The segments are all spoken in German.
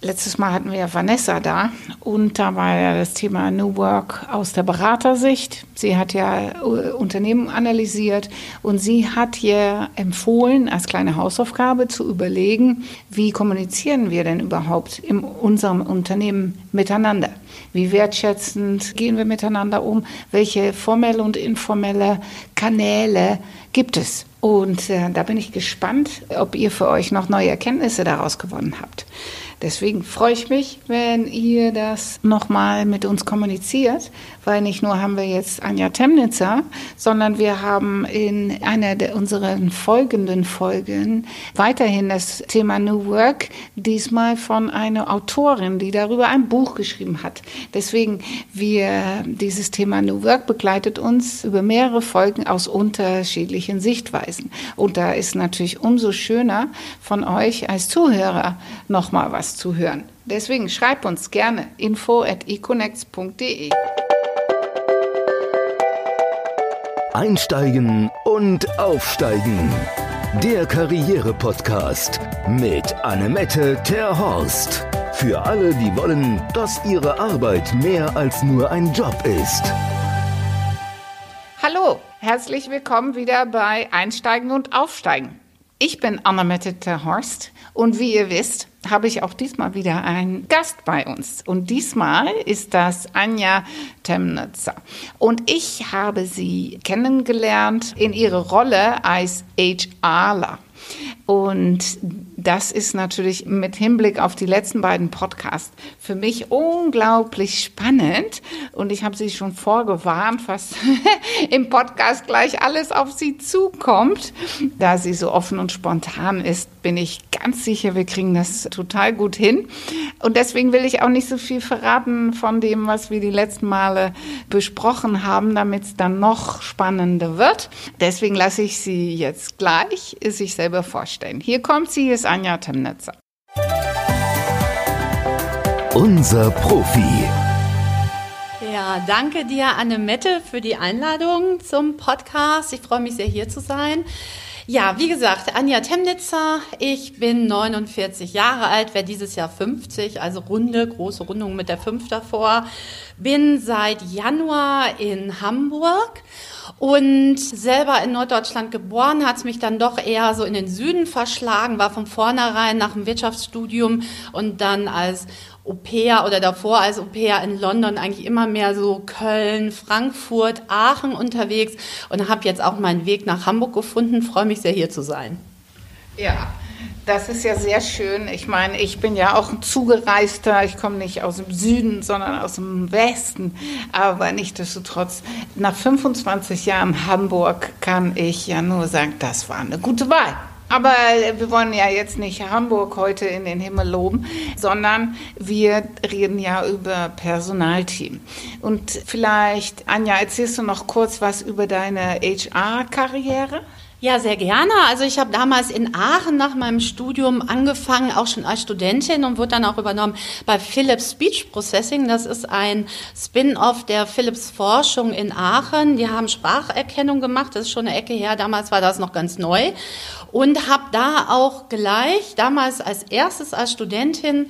Letztes Mal hatten wir ja Vanessa da und da war ja das Thema New Work aus der Beratersicht. Sie hat ja äh, Unternehmen analysiert und sie hat ihr empfohlen, als kleine Hausaufgabe zu überlegen, wie kommunizieren wir denn überhaupt in unserem Unternehmen miteinander? Wie wertschätzend gehen wir miteinander um? Welche formelle und informelle Kanäle gibt es? Und äh, da bin ich gespannt, ob ihr für euch noch neue Erkenntnisse daraus gewonnen habt. Deswegen freue ich mich, wenn ihr das nochmal mit uns kommuniziert, weil nicht nur haben wir jetzt Anja Temnitzer, sondern wir haben in einer der unseren folgenden Folgen weiterhin das Thema New Work, diesmal von einer Autorin, die darüber ein Buch geschrieben hat. Deswegen, wir, dieses Thema New Work begleitet uns über mehrere Folgen aus unterschiedlichen Sichtweisen. Und da ist natürlich umso schöner von euch als Zuhörer nochmal was zu hören. Deswegen schreibt uns gerne info at econnects.de. Einsteigen und Aufsteigen. Der Karriere-Podcast mit Annemette Terhorst. Für alle, die wollen, dass ihre Arbeit mehr als nur ein Job ist. Hallo, herzlich willkommen wieder bei Einsteigen und Aufsteigen. Ich bin Annemette Terhorst und wie ihr wisst, habe ich auch diesmal wieder einen Gast bei uns. Und diesmal ist das Anja Temnitzer. Und ich habe sie kennengelernt in ihrer Rolle als HRler. Und das ist natürlich mit Hinblick auf die letzten beiden Podcasts für mich unglaublich spannend. Und ich habe sie schon vorgewarnt, was im Podcast gleich alles auf sie zukommt. Da sie so offen und spontan ist, bin ich ganz sicher, wir kriegen das total gut hin. Und deswegen will ich auch nicht so viel verraten von dem, was wir die letzten Male besprochen haben, damit es dann noch spannender wird. Deswegen lasse ich sie jetzt gleich sich selber vorstellen. Hier kommt sie, ist Anja Temnitzer. Unser Profi. Ja, danke dir, Annemette, für die Einladung zum Podcast. Ich freue mich sehr, hier zu sein. Ja, wie gesagt, Anja Temnitzer. Ich bin 49 Jahre alt, werde dieses Jahr 50, also runde, große Rundung mit der 5 davor. Bin seit Januar in Hamburg und selber in Norddeutschland geboren, hat es mich dann doch eher so in den Süden verschlagen, war von vornherein nach dem Wirtschaftsstudium und dann als Au-pair oder davor als Au-pair in London eigentlich immer mehr so Köln, Frankfurt, Aachen unterwegs und habe jetzt auch meinen Weg nach Hamburg gefunden. Freue mich sehr hier zu sein. Ja, das ist ja sehr schön. Ich meine, ich bin ja auch ein Zugereister. Ich komme nicht aus dem Süden, sondern aus dem Westen. Aber nichtsdestotrotz, nach 25 Jahren Hamburg kann ich ja nur sagen, das war eine gute Wahl. Aber wir wollen ja jetzt nicht Hamburg heute in den Himmel loben, sondern wir reden ja über Personalteam. Und vielleicht, Anja, erzählst du noch kurz was über deine HR-Karriere? Ja, sehr gerne. Also ich habe damals in Aachen nach meinem Studium angefangen, auch schon als Studentin und wurde dann auch übernommen bei Philips Speech Processing. Das ist ein Spin-off der Philips Forschung in Aachen. Die haben Spracherkennung gemacht. Das ist schon eine Ecke her. Damals war das noch ganz neu und habe da auch gleich damals als erstes als Studentin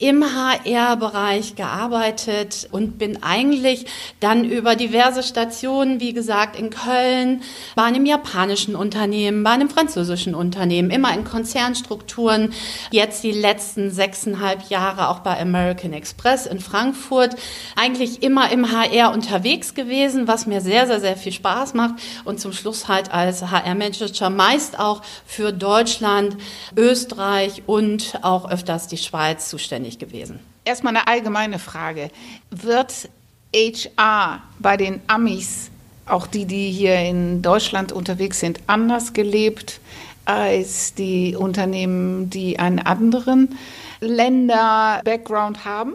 im HR-Bereich gearbeitet und bin eigentlich dann über diverse Stationen, wie gesagt, in Köln, bei einem japanischen Unternehmen, bei einem französischen Unternehmen, immer in Konzernstrukturen, jetzt die letzten sechseinhalb Jahre auch bei American Express in Frankfurt, eigentlich immer im HR unterwegs gewesen, was mir sehr, sehr, sehr viel Spaß macht und zum Schluss halt als HR-Manager meist auch für Deutschland, Österreich und auch öfters die Schweiz zuständig gewesen. Erstmal eine allgemeine Frage. Wird HR bei den Amis, auch die, die hier in Deutschland unterwegs sind, anders gelebt als die Unternehmen, die einen anderen Länder-Background haben?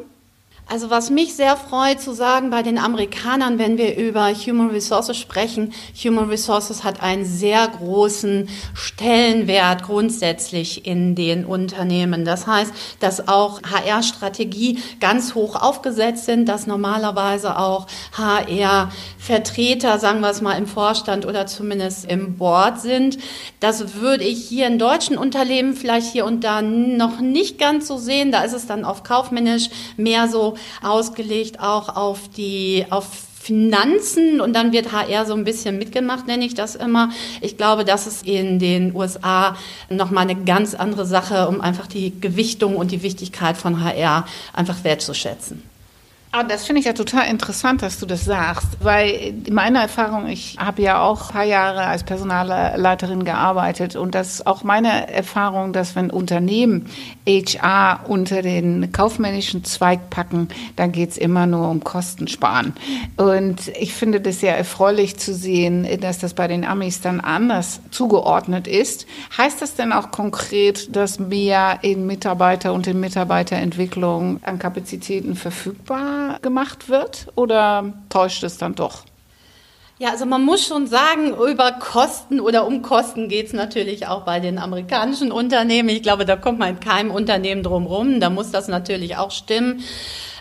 Also was mich sehr freut zu sagen bei den Amerikanern, wenn wir über Human Resources sprechen, Human Resources hat einen sehr großen Stellenwert grundsätzlich in den Unternehmen. Das heißt, dass auch HR-Strategie ganz hoch aufgesetzt sind, dass normalerweise auch HR-Vertreter, sagen wir es mal, im Vorstand oder zumindest im Board sind. Das würde ich hier in deutschen Unternehmen vielleicht hier und da noch nicht ganz so sehen. Da ist es dann auf kaufmännisch mehr so ausgelegt auch auf die, auf Finanzen und dann wird HR so ein bisschen mitgemacht, nenne ich das immer. Ich glaube, das ist in den USA nochmal eine ganz andere Sache, um einfach die Gewichtung und die Wichtigkeit von HR einfach wertzuschätzen. Ah, das finde ich ja total interessant, dass du das sagst, weil in meiner Erfahrung, ich habe ja auch ein paar Jahre als Personalleiterin gearbeitet und das ist auch meine Erfahrung, dass wenn Unternehmen HR unter den kaufmännischen Zweig packen, dann geht es immer nur um Kostensparen. Und ich finde das sehr erfreulich zu sehen, dass das bei den Amis dann anders zugeordnet ist. Heißt das denn auch konkret, dass mehr in Mitarbeiter und in Mitarbeiterentwicklung an Kapazitäten verfügbar gemacht wird oder täuscht es dann doch? Ja, also man muss schon sagen, über Kosten oder um Kosten geht es natürlich auch bei den amerikanischen Unternehmen. Ich glaube, da kommt man in keinem Unternehmen drum rum. Da muss das natürlich auch stimmen.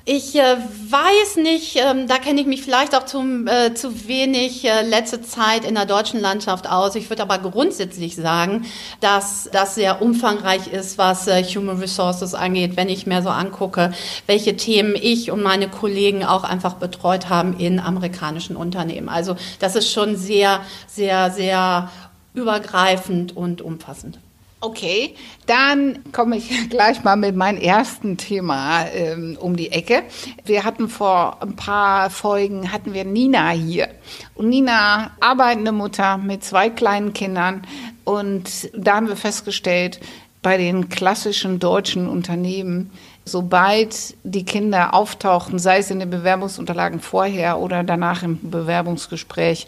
Ich äh, weiß nicht, ähm, da kenne ich mich vielleicht auch zum, äh, zu wenig äh, letzte Zeit in der deutschen Landschaft aus. Ich würde aber grundsätzlich sagen, dass das sehr umfangreich ist, was äh, Human Resources angeht, wenn ich mir so angucke, welche Themen ich und meine Kollegen auch einfach betreut haben in amerikanischen Unternehmen. Also das ist schon sehr, sehr, sehr übergreifend und umfassend. Okay, dann komme ich gleich mal mit meinem ersten Thema ähm, um die Ecke. Wir hatten vor ein paar Folgen hatten wir Nina hier und Nina arbeitende Mutter mit zwei kleinen Kindern und da haben wir festgestellt, bei den klassischen deutschen Unternehmen, sobald die Kinder auftauchen, sei es in den Bewerbungsunterlagen vorher oder danach im Bewerbungsgespräch,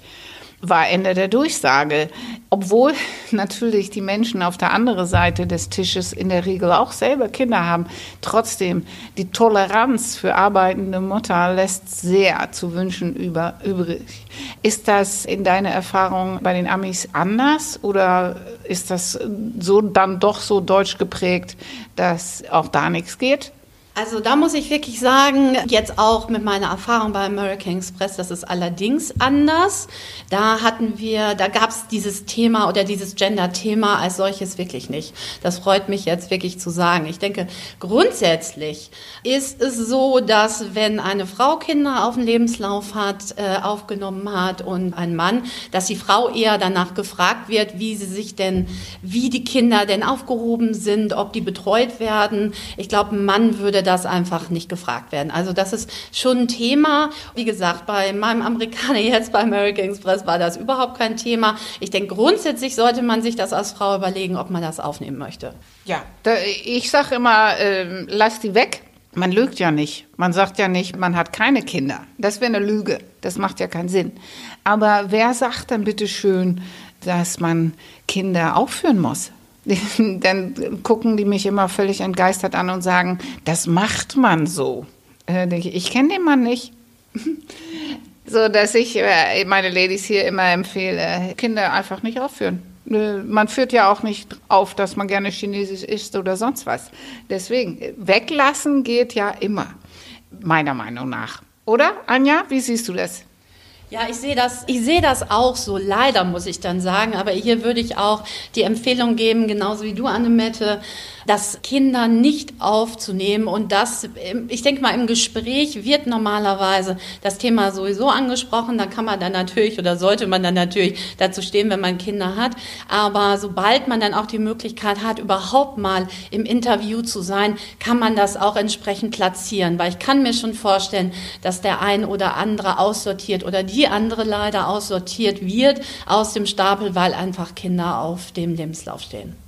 war Ende der Durchsage. Obwohl natürlich die Menschen auf der anderen Seite des Tisches in der Regel auch selber Kinder haben. Trotzdem, die Toleranz für arbeitende Mutter lässt sehr zu wünschen über, übrig. Ist das in deiner Erfahrung bei den Amis anders oder ist das so dann doch so deutsch geprägt, dass auch da nichts geht? Also da muss ich wirklich sagen, jetzt auch mit meiner Erfahrung bei American Express, das ist allerdings anders. Da hatten wir, da gab es dieses Thema oder dieses Gender-Thema als solches wirklich nicht. Das freut mich jetzt wirklich zu sagen. Ich denke, grundsätzlich ist es so, dass wenn eine Frau Kinder auf dem Lebenslauf hat, äh, aufgenommen hat und ein Mann, dass die Frau eher danach gefragt wird, wie sie sich denn, wie die Kinder denn aufgehoben sind, ob die betreut werden. Ich glaube, ein Mann würde das einfach nicht gefragt werden. Also das ist schon ein Thema. Wie gesagt, bei meinem Amerikaner jetzt bei American Express war das überhaupt kein Thema. Ich denke, grundsätzlich sollte man sich das als Frau überlegen, ob man das aufnehmen möchte. Ja, da, ich sage immer, äh, lass die weg. Man lügt ja nicht. Man sagt ja nicht, man hat keine Kinder. Das wäre eine Lüge. Das macht ja keinen Sinn. Aber wer sagt dann bitte schön, dass man Kinder aufführen muss? dann gucken die mich immer völlig entgeistert an und sagen, das macht man so. Äh, ich kenne den Mann nicht. so dass ich äh, meine Ladies hier immer empfehle, Kinder einfach nicht aufführen. Man führt ja auch nicht auf, dass man gerne Chinesisch isst oder sonst was. Deswegen, weglassen geht ja immer, meiner Meinung nach. Oder, Anja, wie siehst du das? Ja, ich sehe das, ich sehe das auch so, leider muss ich dann sagen, aber hier würde ich auch die Empfehlung geben, genauso wie du, Annemette, das Kinder nicht aufzunehmen. Und das, ich denke mal, im Gespräch wird normalerweise das Thema sowieso angesprochen, da kann man dann natürlich oder sollte man dann natürlich dazu stehen, wenn man Kinder hat, aber sobald man dann auch die Möglichkeit hat, überhaupt mal im Interview zu sein, kann man das auch entsprechend platzieren, weil ich kann mir schon vorstellen, dass der ein oder andere aussortiert oder die andere leider aussortiert wird aus dem Stapel, weil einfach Kinder auf dem Lebenslauf stehen.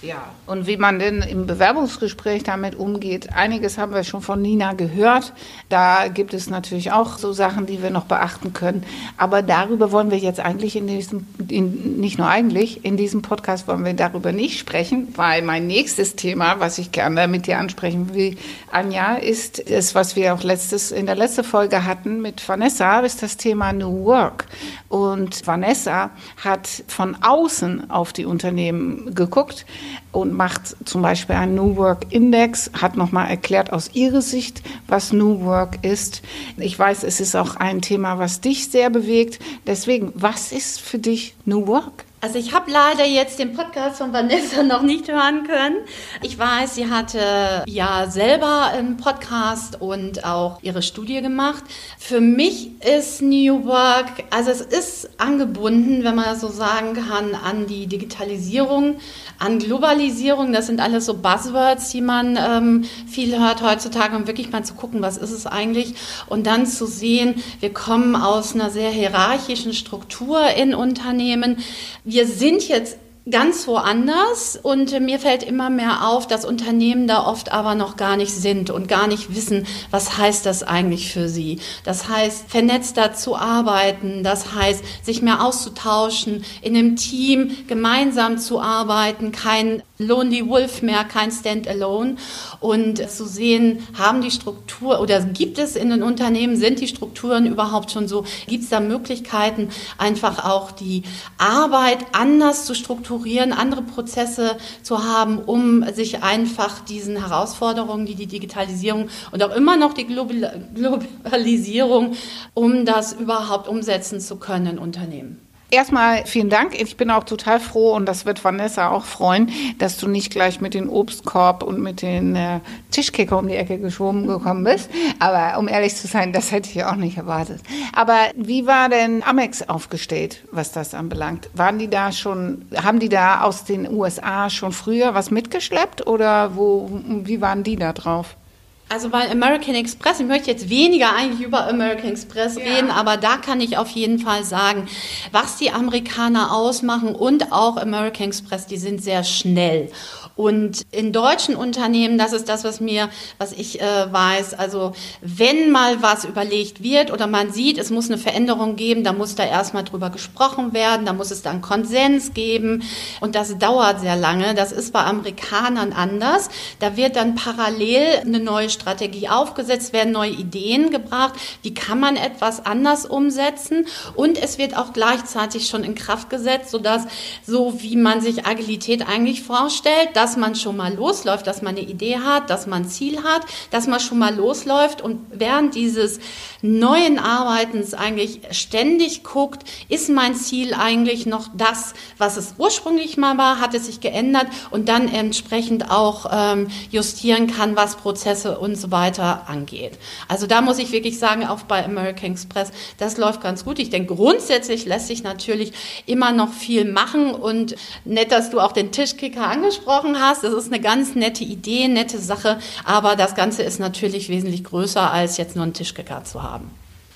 Ja, und wie man denn im Bewerbungsgespräch damit umgeht, einiges haben wir schon von Nina gehört. Da gibt es natürlich auch so Sachen, die wir noch beachten können. Aber darüber wollen wir jetzt eigentlich in diesem, in, nicht nur eigentlich, in diesem Podcast wollen wir darüber nicht sprechen, weil mein nächstes Thema, was ich gerne mit dir ansprechen will, Anja, ist das, was wir auch letztes, in der letzten Folge hatten mit Vanessa, ist das Thema New Work. Und Vanessa hat von außen auf die Unternehmen geguckt und macht zum Beispiel einen New Work Index, hat nochmal erklärt aus ihrer Sicht, was New Work ist. Ich weiß, es ist auch ein Thema, was dich sehr bewegt. Deswegen, was ist für dich New Work? Also ich habe leider jetzt den Podcast von Vanessa noch nicht hören können. Ich weiß, sie hatte ja selber einen Podcast und auch ihre Studie gemacht. Für mich ist New Work, also es ist angebunden, wenn man so sagen kann, an die Digitalisierung, an Globalisierung. Das sind alles so Buzzwords, die man ähm, viel hört heutzutage, um wirklich mal zu gucken, was ist es eigentlich und dann zu sehen, wir kommen aus einer sehr hierarchischen Struktur in Unternehmen wir sind jetzt ganz woanders und mir fällt immer mehr auf, dass Unternehmen da oft aber noch gar nicht sind und gar nicht wissen, was heißt das eigentlich für sie. Das heißt, vernetzter zu arbeiten, das heißt, sich mehr auszutauschen, in einem Team gemeinsam zu arbeiten, kein Lonely Wolf mehr, kein Standalone und zu sehen, haben die Struktur oder gibt es in den Unternehmen, sind die Strukturen überhaupt schon so, gibt es da Möglichkeiten, einfach auch die Arbeit anders zu strukturieren, andere Prozesse zu haben, um sich einfach diesen Herausforderungen, die die Digitalisierung und auch immer noch die Globalisierung, um das überhaupt umsetzen zu können, Unternehmen. Erstmal vielen Dank. Ich bin auch total froh und das wird Vanessa auch freuen, dass du nicht gleich mit dem Obstkorb und mit den äh, Tischkicker um die Ecke geschoben gekommen bist. Aber um ehrlich zu sein, das hätte ich auch nicht erwartet. Aber wie war denn Amex aufgestellt, was das anbelangt? Waren die da schon, haben die da aus den USA schon früher was mitgeschleppt oder wo, wie waren die da drauf? Also bei American Express, ich möchte jetzt weniger eigentlich über American Express ja. reden, aber da kann ich auf jeden Fall sagen, was die Amerikaner ausmachen und auch American Express, die sind sehr schnell. Und in deutschen Unternehmen, das ist das, was mir, was ich äh, weiß, also wenn mal was überlegt wird oder man sieht, es muss eine Veränderung geben, da muss da erstmal drüber gesprochen werden, da muss es dann Konsens geben und das dauert sehr lange. Das ist bei Amerikanern anders. Da wird dann parallel eine neue Strategie aufgesetzt, werden neue Ideen gebracht, wie kann man etwas anders umsetzen und es wird auch gleichzeitig schon in Kraft gesetzt, sodass so wie man sich Agilität eigentlich vorstellt, dass man schon mal losläuft, dass man eine Idee hat, dass man ein Ziel hat, dass man schon mal losläuft und während dieses neuen Arbeitens eigentlich ständig guckt, ist mein Ziel eigentlich noch das, was es ursprünglich mal war, hat es sich geändert und dann entsprechend auch ähm, justieren kann, was Prozesse und so weiter angeht. Also da muss ich wirklich sagen, auch bei American Express, das läuft ganz gut. Ich denke, grundsätzlich lässt sich natürlich immer noch viel machen und nett, dass du auch den Tischkicker angesprochen hast. Das ist eine ganz nette Idee, nette Sache, aber das Ganze ist natürlich wesentlich größer, als jetzt nur einen Tischkicker zu haben.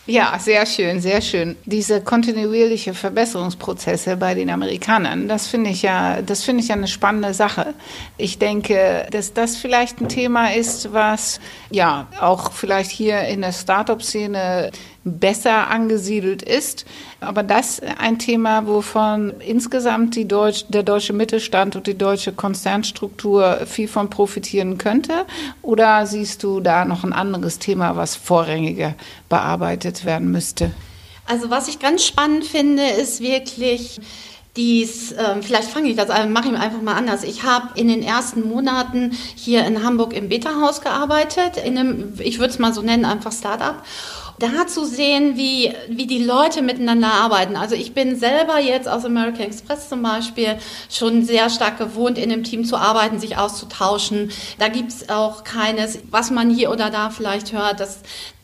Ja, sehr schön, sehr schön. Diese kontinuierliche Verbesserungsprozesse bei den Amerikanern, das finde ich ja, das finde ich ja eine spannende Sache. Ich denke, dass das vielleicht ein Thema ist, was ja auch vielleicht hier in der Startup-Szene besser angesiedelt ist. Aber das ein Thema, wovon insgesamt Deutsch, der deutsche Mittelstand und die deutsche Konzernstruktur viel von profitieren könnte? Oder siehst du da noch ein anderes Thema, was vorrangiger bearbeitet werden müsste? Also was ich ganz spannend finde, ist wirklich dies, äh, vielleicht fange ich das an, mache ich einfach mal anders. Ich habe in den ersten Monaten hier in Hamburg im Beta-Haus gearbeitet, in einem, ich würde es mal so nennen, einfach Startup da zu sehen, wie, wie die Leute miteinander arbeiten. Also ich bin selber jetzt aus American Express zum Beispiel schon sehr stark gewohnt, in einem Team zu arbeiten, sich auszutauschen. Da gibt's auch keines, was man hier oder da vielleicht hört, dass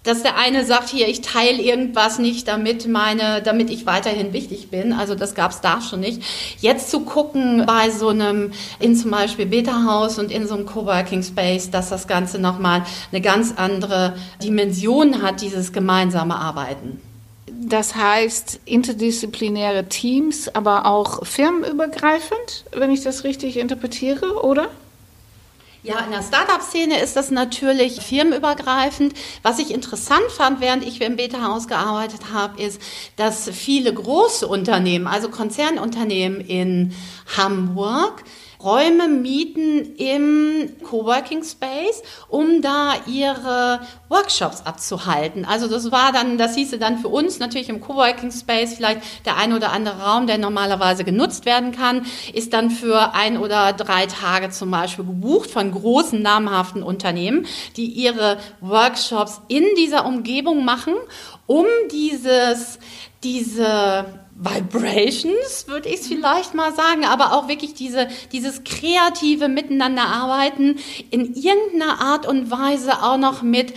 dass der eine sagt, hier, ich teile irgendwas nicht, damit meine, damit ich weiterhin wichtig bin. Also das gab es da schon nicht. Jetzt zu gucken bei so einem, in zum Beispiel Beta-Haus und in so einem Coworking Space, dass das Ganze nochmal eine ganz andere Dimension hat, dieses gemeinsame Arbeiten Das heißt interdisziplinäre Teams, aber auch firmenübergreifend, wenn ich das richtig interpretiere, oder? Ja, in der Startup-Szene ist das natürlich firmenübergreifend. Was ich interessant fand, während ich im Beta-Haus gearbeitet habe, ist, dass viele große Unternehmen, also Konzernunternehmen in Hamburg, Räume mieten im Coworking Space, um da ihre Workshops abzuhalten. Also das war dann, das hieße dann für uns natürlich im Coworking Space vielleicht der ein oder andere Raum, der normalerweise genutzt werden kann, ist dann für ein oder drei Tage zum Beispiel gebucht von großen namhaften Unternehmen, die ihre Workshops in dieser Umgebung machen, um dieses, diese Vibrations, würde ich es vielleicht mal sagen, aber auch wirklich diese, dieses kreative Miteinanderarbeiten in irgendeiner Art und Weise auch noch mit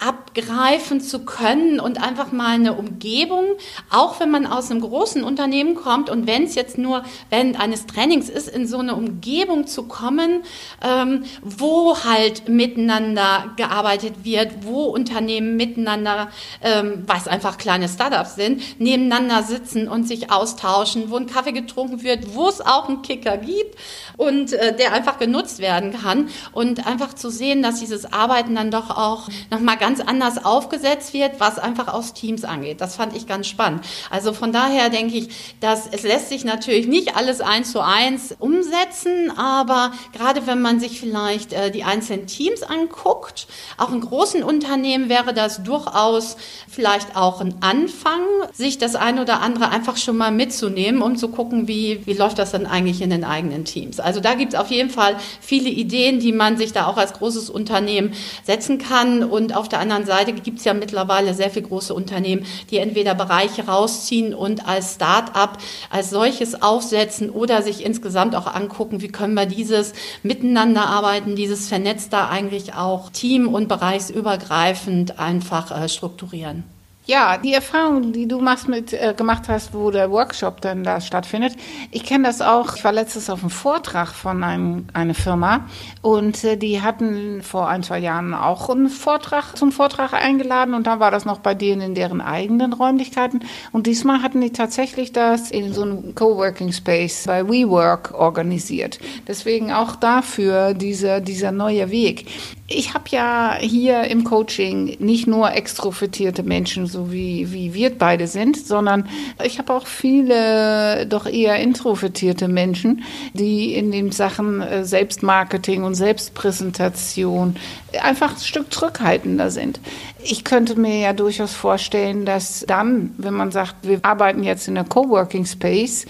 abgreifen zu können und einfach mal eine Umgebung, auch wenn man aus einem großen Unternehmen kommt und wenn es jetzt nur während eines Trainings ist, in so eine Umgebung zu kommen, ähm, wo halt miteinander gearbeitet wird, wo Unternehmen miteinander, ähm, was einfach kleine Startups sind, nebeneinander sitzen und sich austauschen, wo ein Kaffee getrunken wird, wo es auch einen Kicker gibt und äh, der einfach genutzt werden kann. Und einfach zu sehen, dass dieses Arbeiten dann doch auch nochmal ganz ganz anders aufgesetzt wird, was einfach aus Teams angeht. Das fand ich ganz spannend. Also von daher denke ich, dass es lässt sich natürlich nicht alles eins zu eins umsetzen, aber gerade wenn man sich vielleicht äh, die einzelnen Teams anguckt, auch in großen Unternehmen wäre das durchaus vielleicht auch ein Anfang, sich das ein oder andere einfach schon mal mitzunehmen, um zu gucken, wie, wie läuft das dann eigentlich in den eigenen Teams. Also da gibt es auf jeden Fall viele Ideen, die man sich da auch als großes Unternehmen setzen kann und auf der anderen Seite gibt es ja mittlerweile sehr viele große Unternehmen, die entweder Bereiche rausziehen und als Start-up als solches aufsetzen oder sich insgesamt auch angucken, wie können wir dieses Miteinander arbeiten, dieses Vernetzter eigentlich auch team- und bereichsübergreifend einfach äh, strukturieren. Ja, die Erfahrung, die du machst mit, äh, gemacht hast, wo der Workshop dann da stattfindet, ich kenne das auch. Ich war letztes auf einem Vortrag von einem, einer Firma und äh, die hatten vor ein, zwei Jahren auch einen Vortrag zum Vortrag eingeladen und da war das noch bei denen in deren eigenen Räumlichkeiten und diesmal hatten die tatsächlich das in so einem Coworking Space bei WeWork organisiert. Deswegen auch dafür dieser, dieser neue Weg. Ich habe ja hier im Coaching nicht nur extrovertierte Menschen, so wie, wie wir beide sind, sondern ich habe auch viele doch eher introvertierte Menschen, die in den Sachen äh, Selbstmarketing und Selbstpräsentation einfach ein Stück zurückhaltender sind. Ich könnte mir ja durchaus vorstellen, dass dann, wenn man sagt, wir arbeiten jetzt in einer Coworking Space,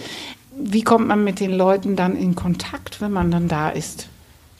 wie kommt man mit den Leuten dann in Kontakt, wenn man dann da ist?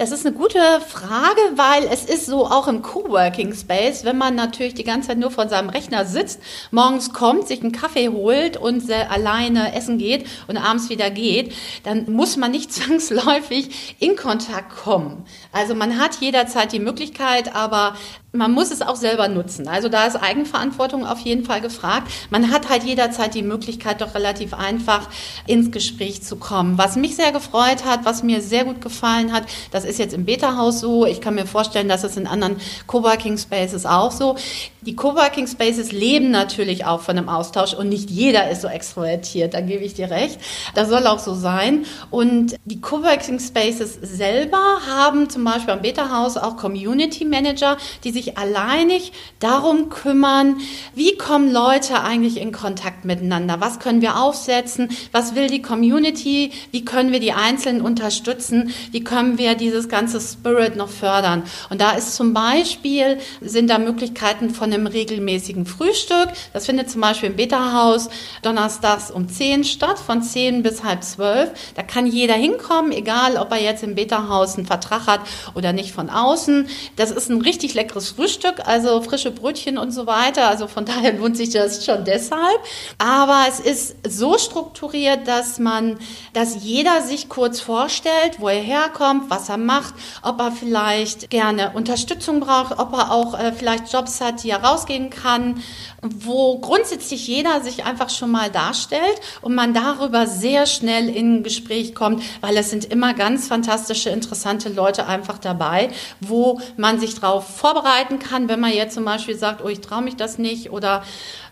Das ist eine gute Frage, weil es ist so auch im Coworking Space, wenn man natürlich die ganze Zeit nur vor seinem Rechner sitzt, morgens kommt, sich einen Kaffee holt und alleine essen geht und abends wieder geht, dann muss man nicht zwangsläufig in Kontakt kommen. Also man hat jederzeit die Möglichkeit, aber man muss es auch selber nutzen. Also da ist Eigenverantwortung auf jeden Fall gefragt. Man hat halt jederzeit die Möglichkeit, doch relativ einfach ins Gespräch zu kommen. Was mich sehr gefreut hat, was mir sehr gut gefallen hat, das ist jetzt im Beta-Haus so. Ich kann mir vorstellen, dass es in anderen Coworking Spaces auch so. Die Coworking Spaces leben natürlich auch von einem Austausch und nicht jeder ist so extrovertiert, da gebe ich dir recht. Das soll auch so sein. Und die Coworking Spaces selber haben zum Beispiel am Beta-Haus auch Community Manager, die sich alleinig darum kümmern, wie kommen Leute eigentlich in Kontakt miteinander? Was können wir aufsetzen? Was will die Community? Wie können wir die Einzelnen unterstützen? Wie können wir dieses ganze Spirit noch fördern? Und da ist zum Beispiel, sind da Möglichkeiten von einem regelmäßigen Frühstück. Das findet zum Beispiel im Beta-Haus donnerstags um 10 statt, von 10 bis halb 12. Da kann jeder hinkommen, egal ob er jetzt im Beta-Haus einen Vertrag hat oder nicht von außen. Das ist ein richtig leckeres Frühstück, also frische Brötchen und so weiter. Also von daher lohnt sich das schon deshalb. Aber es ist so strukturiert, dass man, dass jeder sich kurz vorstellt, wo er herkommt, was er macht, ob er vielleicht gerne Unterstützung braucht, ob er auch äh, vielleicht Jobs hat, die er rausgehen kann, wo grundsätzlich jeder sich einfach schon mal darstellt und man darüber sehr schnell in ein Gespräch kommt, weil es sind immer ganz fantastische, interessante Leute einfach dabei, wo man sich darauf vorbereiten kann, wenn man jetzt zum Beispiel sagt, oh, ich traue mich das nicht oder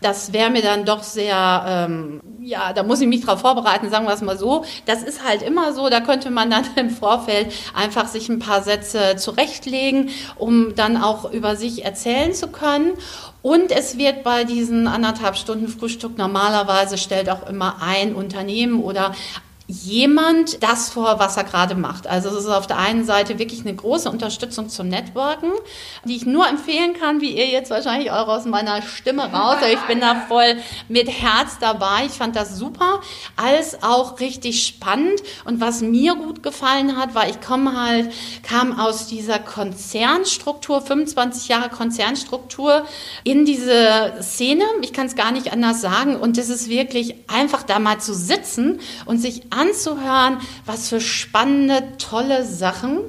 das wäre mir dann doch sehr, ähm, ja, da muss ich mich darauf vorbereiten, sagen wir es mal so. Das ist halt immer so, da könnte man dann im Vorfeld einfach sich ein paar Sätze zurechtlegen, um dann auch über sich erzählen zu können. Und es wird bei diesen anderthalb Stunden Frühstück normalerweise stellt auch immer ein Unternehmen oder jemand das vor, was er gerade macht. Also es ist auf der einen Seite wirklich eine große Unterstützung zum Networken, die ich nur empfehlen kann, wie ihr jetzt wahrscheinlich auch aus meiner Stimme raus. Ich bin da voll mit Herz dabei. Ich fand das super, alles auch richtig spannend. Und was mir gut gefallen hat, war, ich komme halt, kam aus dieser Konzernstruktur, 25 Jahre Konzernstruktur in diese Szene. Ich kann es gar nicht anders sagen. Und es ist wirklich einfach da mal zu sitzen und sich anzuhören, was für spannende, tolle Sachen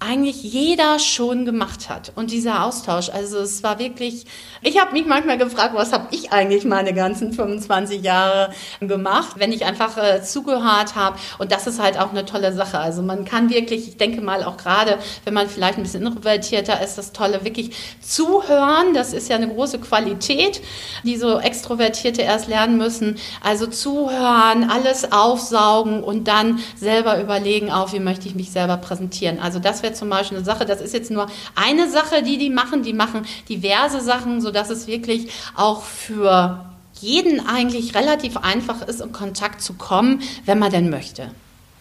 eigentlich jeder schon gemacht hat. Und dieser Austausch, also es war wirklich, ich habe mich manchmal gefragt, was habe ich eigentlich meine ganzen 25 Jahre gemacht, wenn ich einfach äh, zugehört habe. Und das ist halt auch eine tolle Sache. Also man kann wirklich, ich denke mal auch gerade, wenn man vielleicht ein bisschen introvertierter ist, das Tolle, wirklich zuhören. Das ist ja eine große Qualität, die so Extrovertierte erst lernen müssen. Also zuhören, alles aufsaugen und dann selber überlegen, auf wie möchte ich mich selber präsentieren. Also das wäre wäre zum Beispiel eine Sache, das ist jetzt nur eine Sache, die die machen. Die machen diverse Sachen, sodass es wirklich auch für jeden eigentlich relativ einfach ist, in Kontakt zu kommen, wenn man denn möchte.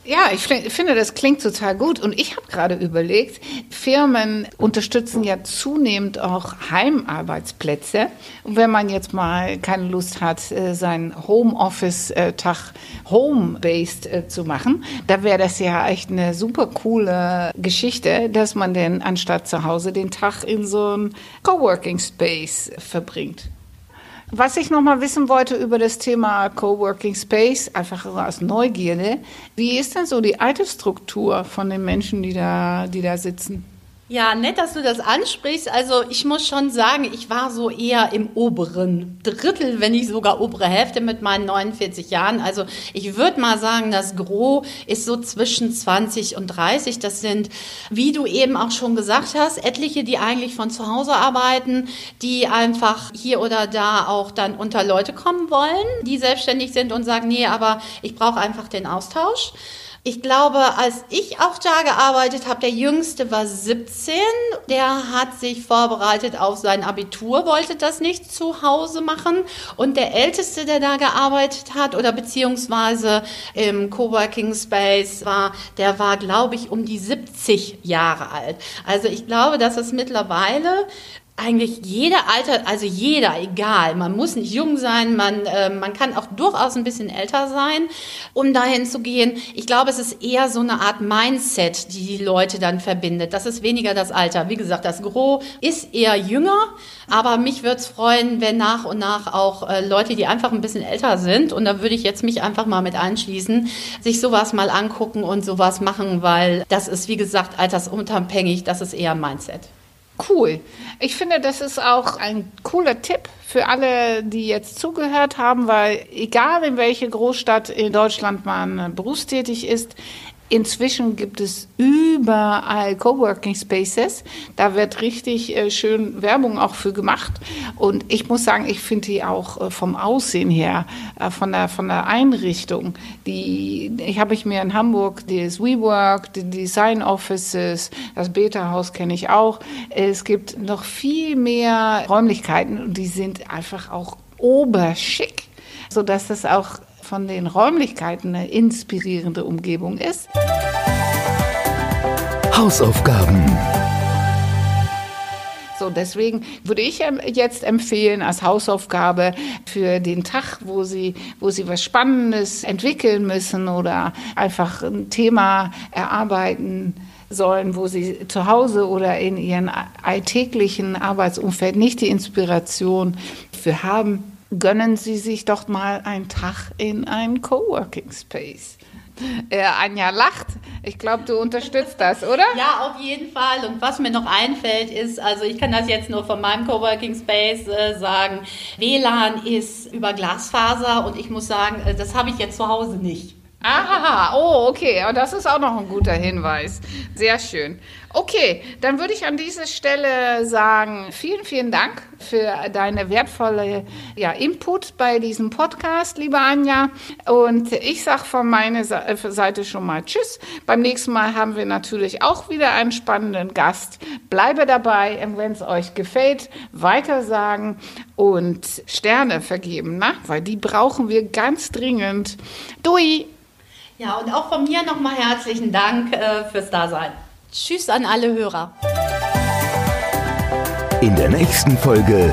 Ja, ich finde, das klingt total gut. Und ich habe gerade überlegt, Firmen unterstützen ja zunehmend auch Heimarbeitsplätze. Und wenn man jetzt mal keine Lust hat, äh, seinen Homeoffice-Tag home-based äh, zu machen, da wäre das ja echt eine super coole Geschichte, dass man denn anstatt zu Hause den Tag in so einem Coworking Space verbringt. Was ich noch mal wissen wollte über das Thema Coworking Space, einfach aus Neugierde, wie ist denn so die Altersstruktur von den Menschen, die da, die da sitzen? Ja, nett, dass du das ansprichst. Also ich muss schon sagen, ich war so eher im oberen Drittel, wenn nicht sogar obere Hälfte mit meinen 49 Jahren. Also ich würde mal sagen, das Gros ist so zwischen 20 und 30. Das sind, wie du eben auch schon gesagt hast, etliche, die eigentlich von zu Hause arbeiten, die einfach hier oder da auch dann unter Leute kommen wollen, die selbstständig sind und sagen, nee, aber ich brauche einfach den Austausch. Ich glaube, als ich auch da gearbeitet habe, der Jüngste war 17, der hat sich vorbereitet auf sein Abitur, wollte das nicht zu Hause machen. Und der Älteste, der da gearbeitet hat oder beziehungsweise im Coworking Space war, der war, glaube ich, um die 70 Jahre alt. Also ich glaube, dass es mittlerweile eigentlich jeder Alter, also jeder, egal, man muss nicht jung sein, man, äh, man kann auch durchaus ein bisschen älter sein, um dahin zu gehen. Ich glaube, es ist eher so eine Art Mindset, die die Leute dann verbindet. Das ist weniger das Alter. Wie gesagt, das Gros ist eher jünger, aber mich würde es freuen, wenn nach und nach auch äh, Leute, die einfach ein bisschen älter sind, und da würde ich jetzt mich einfach mal mit anschließen, sich sowas mal angucken und sowas machen, weil das ist, wie gesagt, altersunabhängig, das ist eher Mindset. Cool. Ich finde, das ist auch ein cooler Tipp für alle, die jetzt zugehört haben, weil egal in welche Großstadt in Deutschland man berufstätig ist, Inzwischen gibt es überall Coworking Spaces. Da wird richtig äh, schön Werbung auch für gemacht. Und ich muss sagen, ich finde die auch äh, vom Aussehen her, äh, von, der, von der Einrichtung, die ich habe ich mir in Hamburg das WeWork, die Design Offices, das Beta-Haus kenne ich auch. Es gibt noch viel mehr Räumlichkeiten und die sind einfach auch oberschick, sodass das auch von den Räumlichkeiten eine inspirierende Umgebung ist. Hausaufgaben. So, deswegen würde ich jetzt empfehlen als Hausaufgabe für den Tag, wo Sie, wo Sie was Spannendes entwickeln müssen oder einfach ein Thema erarbeiten sollen, wo Sie zu Hause oder in Ihrem alltäglichen Arbeitsumfeld nicht die Inspiration für haben, gönnen Sie sich doch mal einen Tag in einen Coworking Space. Äh, Anja lacht. Ich glaube, du unterstützt das, oder? Ja, auf jeden Fall. Und was mir noch einfällt, ist, also ich kann das jetzt nur von meinem Coworking Space äh, sagen, WLAN ist über Glasfaser und ich muss sagen, äh, das habe ich jetzt zu Hause nicht. Aha, oh, okay. Und das ist auch noch ein guter Hinweis. Sehr schön. Okay, dann würde ich an dieser Stelle sagen, vielen, vielen Dank für deine wertvolle ja, Input bei diesem Podcast, liebe Anja. Und ich sage von meiner Seite schon mal Tschüss. Beim nächsten Mal haben wir natürlich auch wieder einen spannenden Gast. Bleibe dabei und wenn es euch gefällt, weitersagen und Sterne vergeben, ne? weil die brauchen wir ganz dringend. Dui! Ja, und auch von mir nochmal herzlichen Dank äh, fürs Dasein. Tschüss an alle Hörer. In der nächsten Folge.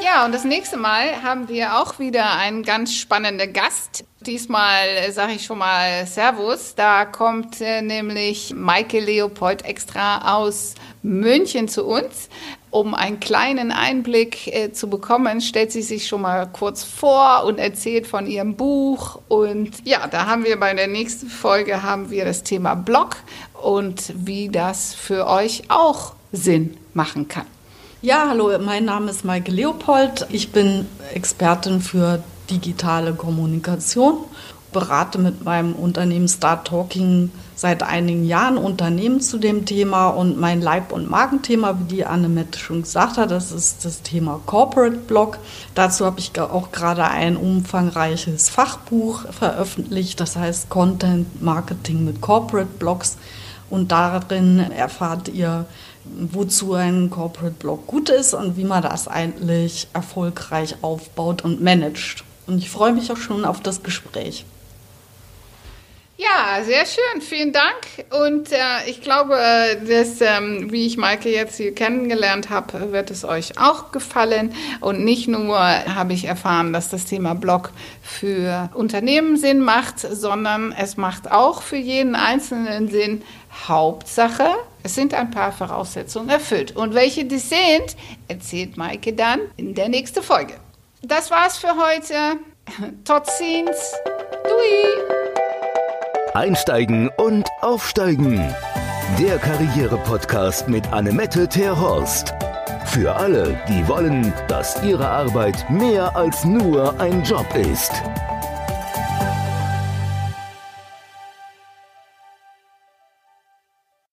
Ja, und das nächste Mal haben wir auch wieder einen ganz spannenden Gast. Diesmal äh, sage ich schon mal Servus. Da kommt äh, nämlich Maike Leopold extra aus München zu uns. Um einen kleinen Einblick äh, zu bekommen, stellt sie sich schon mal kurz vor und erzählt von ihrem Buch. Und ja, da haben wir bei der nächsten Folge haben wir das Thema Blog und wie das für euch auch Sinn machen kann. Ja, hallo, mein Name ist Maike Leopold. Ich bin Expertin für digitale Kommunikation berate mit meinem Unternehmen Start Talking seit einigen Jahren Unternehmen zu dem Thema und mein Leib- und Magenthema, wie die Annemette schon gesagt hat, das ist das Thema Corporate Blog. Dazu habe ich auch gerade ein umfangreiches Fachbuch veröffentlicht, das heißt Content Marketing mit Corporate Blogs und darin erfahrt ihr, wozu ein Corporate Blog gut ist und wie man das eigentlich erfolgreich aufbaut und managt. Und ich freue mich auch schon auf das Gespräch. Ja, sehr schön. Vielen Dank. Und äh, ich glaube, dass, ähm, wie ich Maike jetzt hier kennengelernt habe, wird es euch auch gefallen. Und nicht nur habe ich erfahren, dass das Thema Blog für Unternehmen Sinn macht, sondern es macht auch für jeden Einzelnen Sinn. Hauptsache, es sind ein paar Voraussetzungen erfüllt. Und welche die sind, erzählt Maike dann in der nächsten Folge. Das war's für heute. Tot ziens. Dui. Einsteigen und Aufsteigen. Der Karriere-Podcast mit Annemette Terhorst. Für alle, die wollen, dass ihre Arbeit mehr als nur ein Job ist.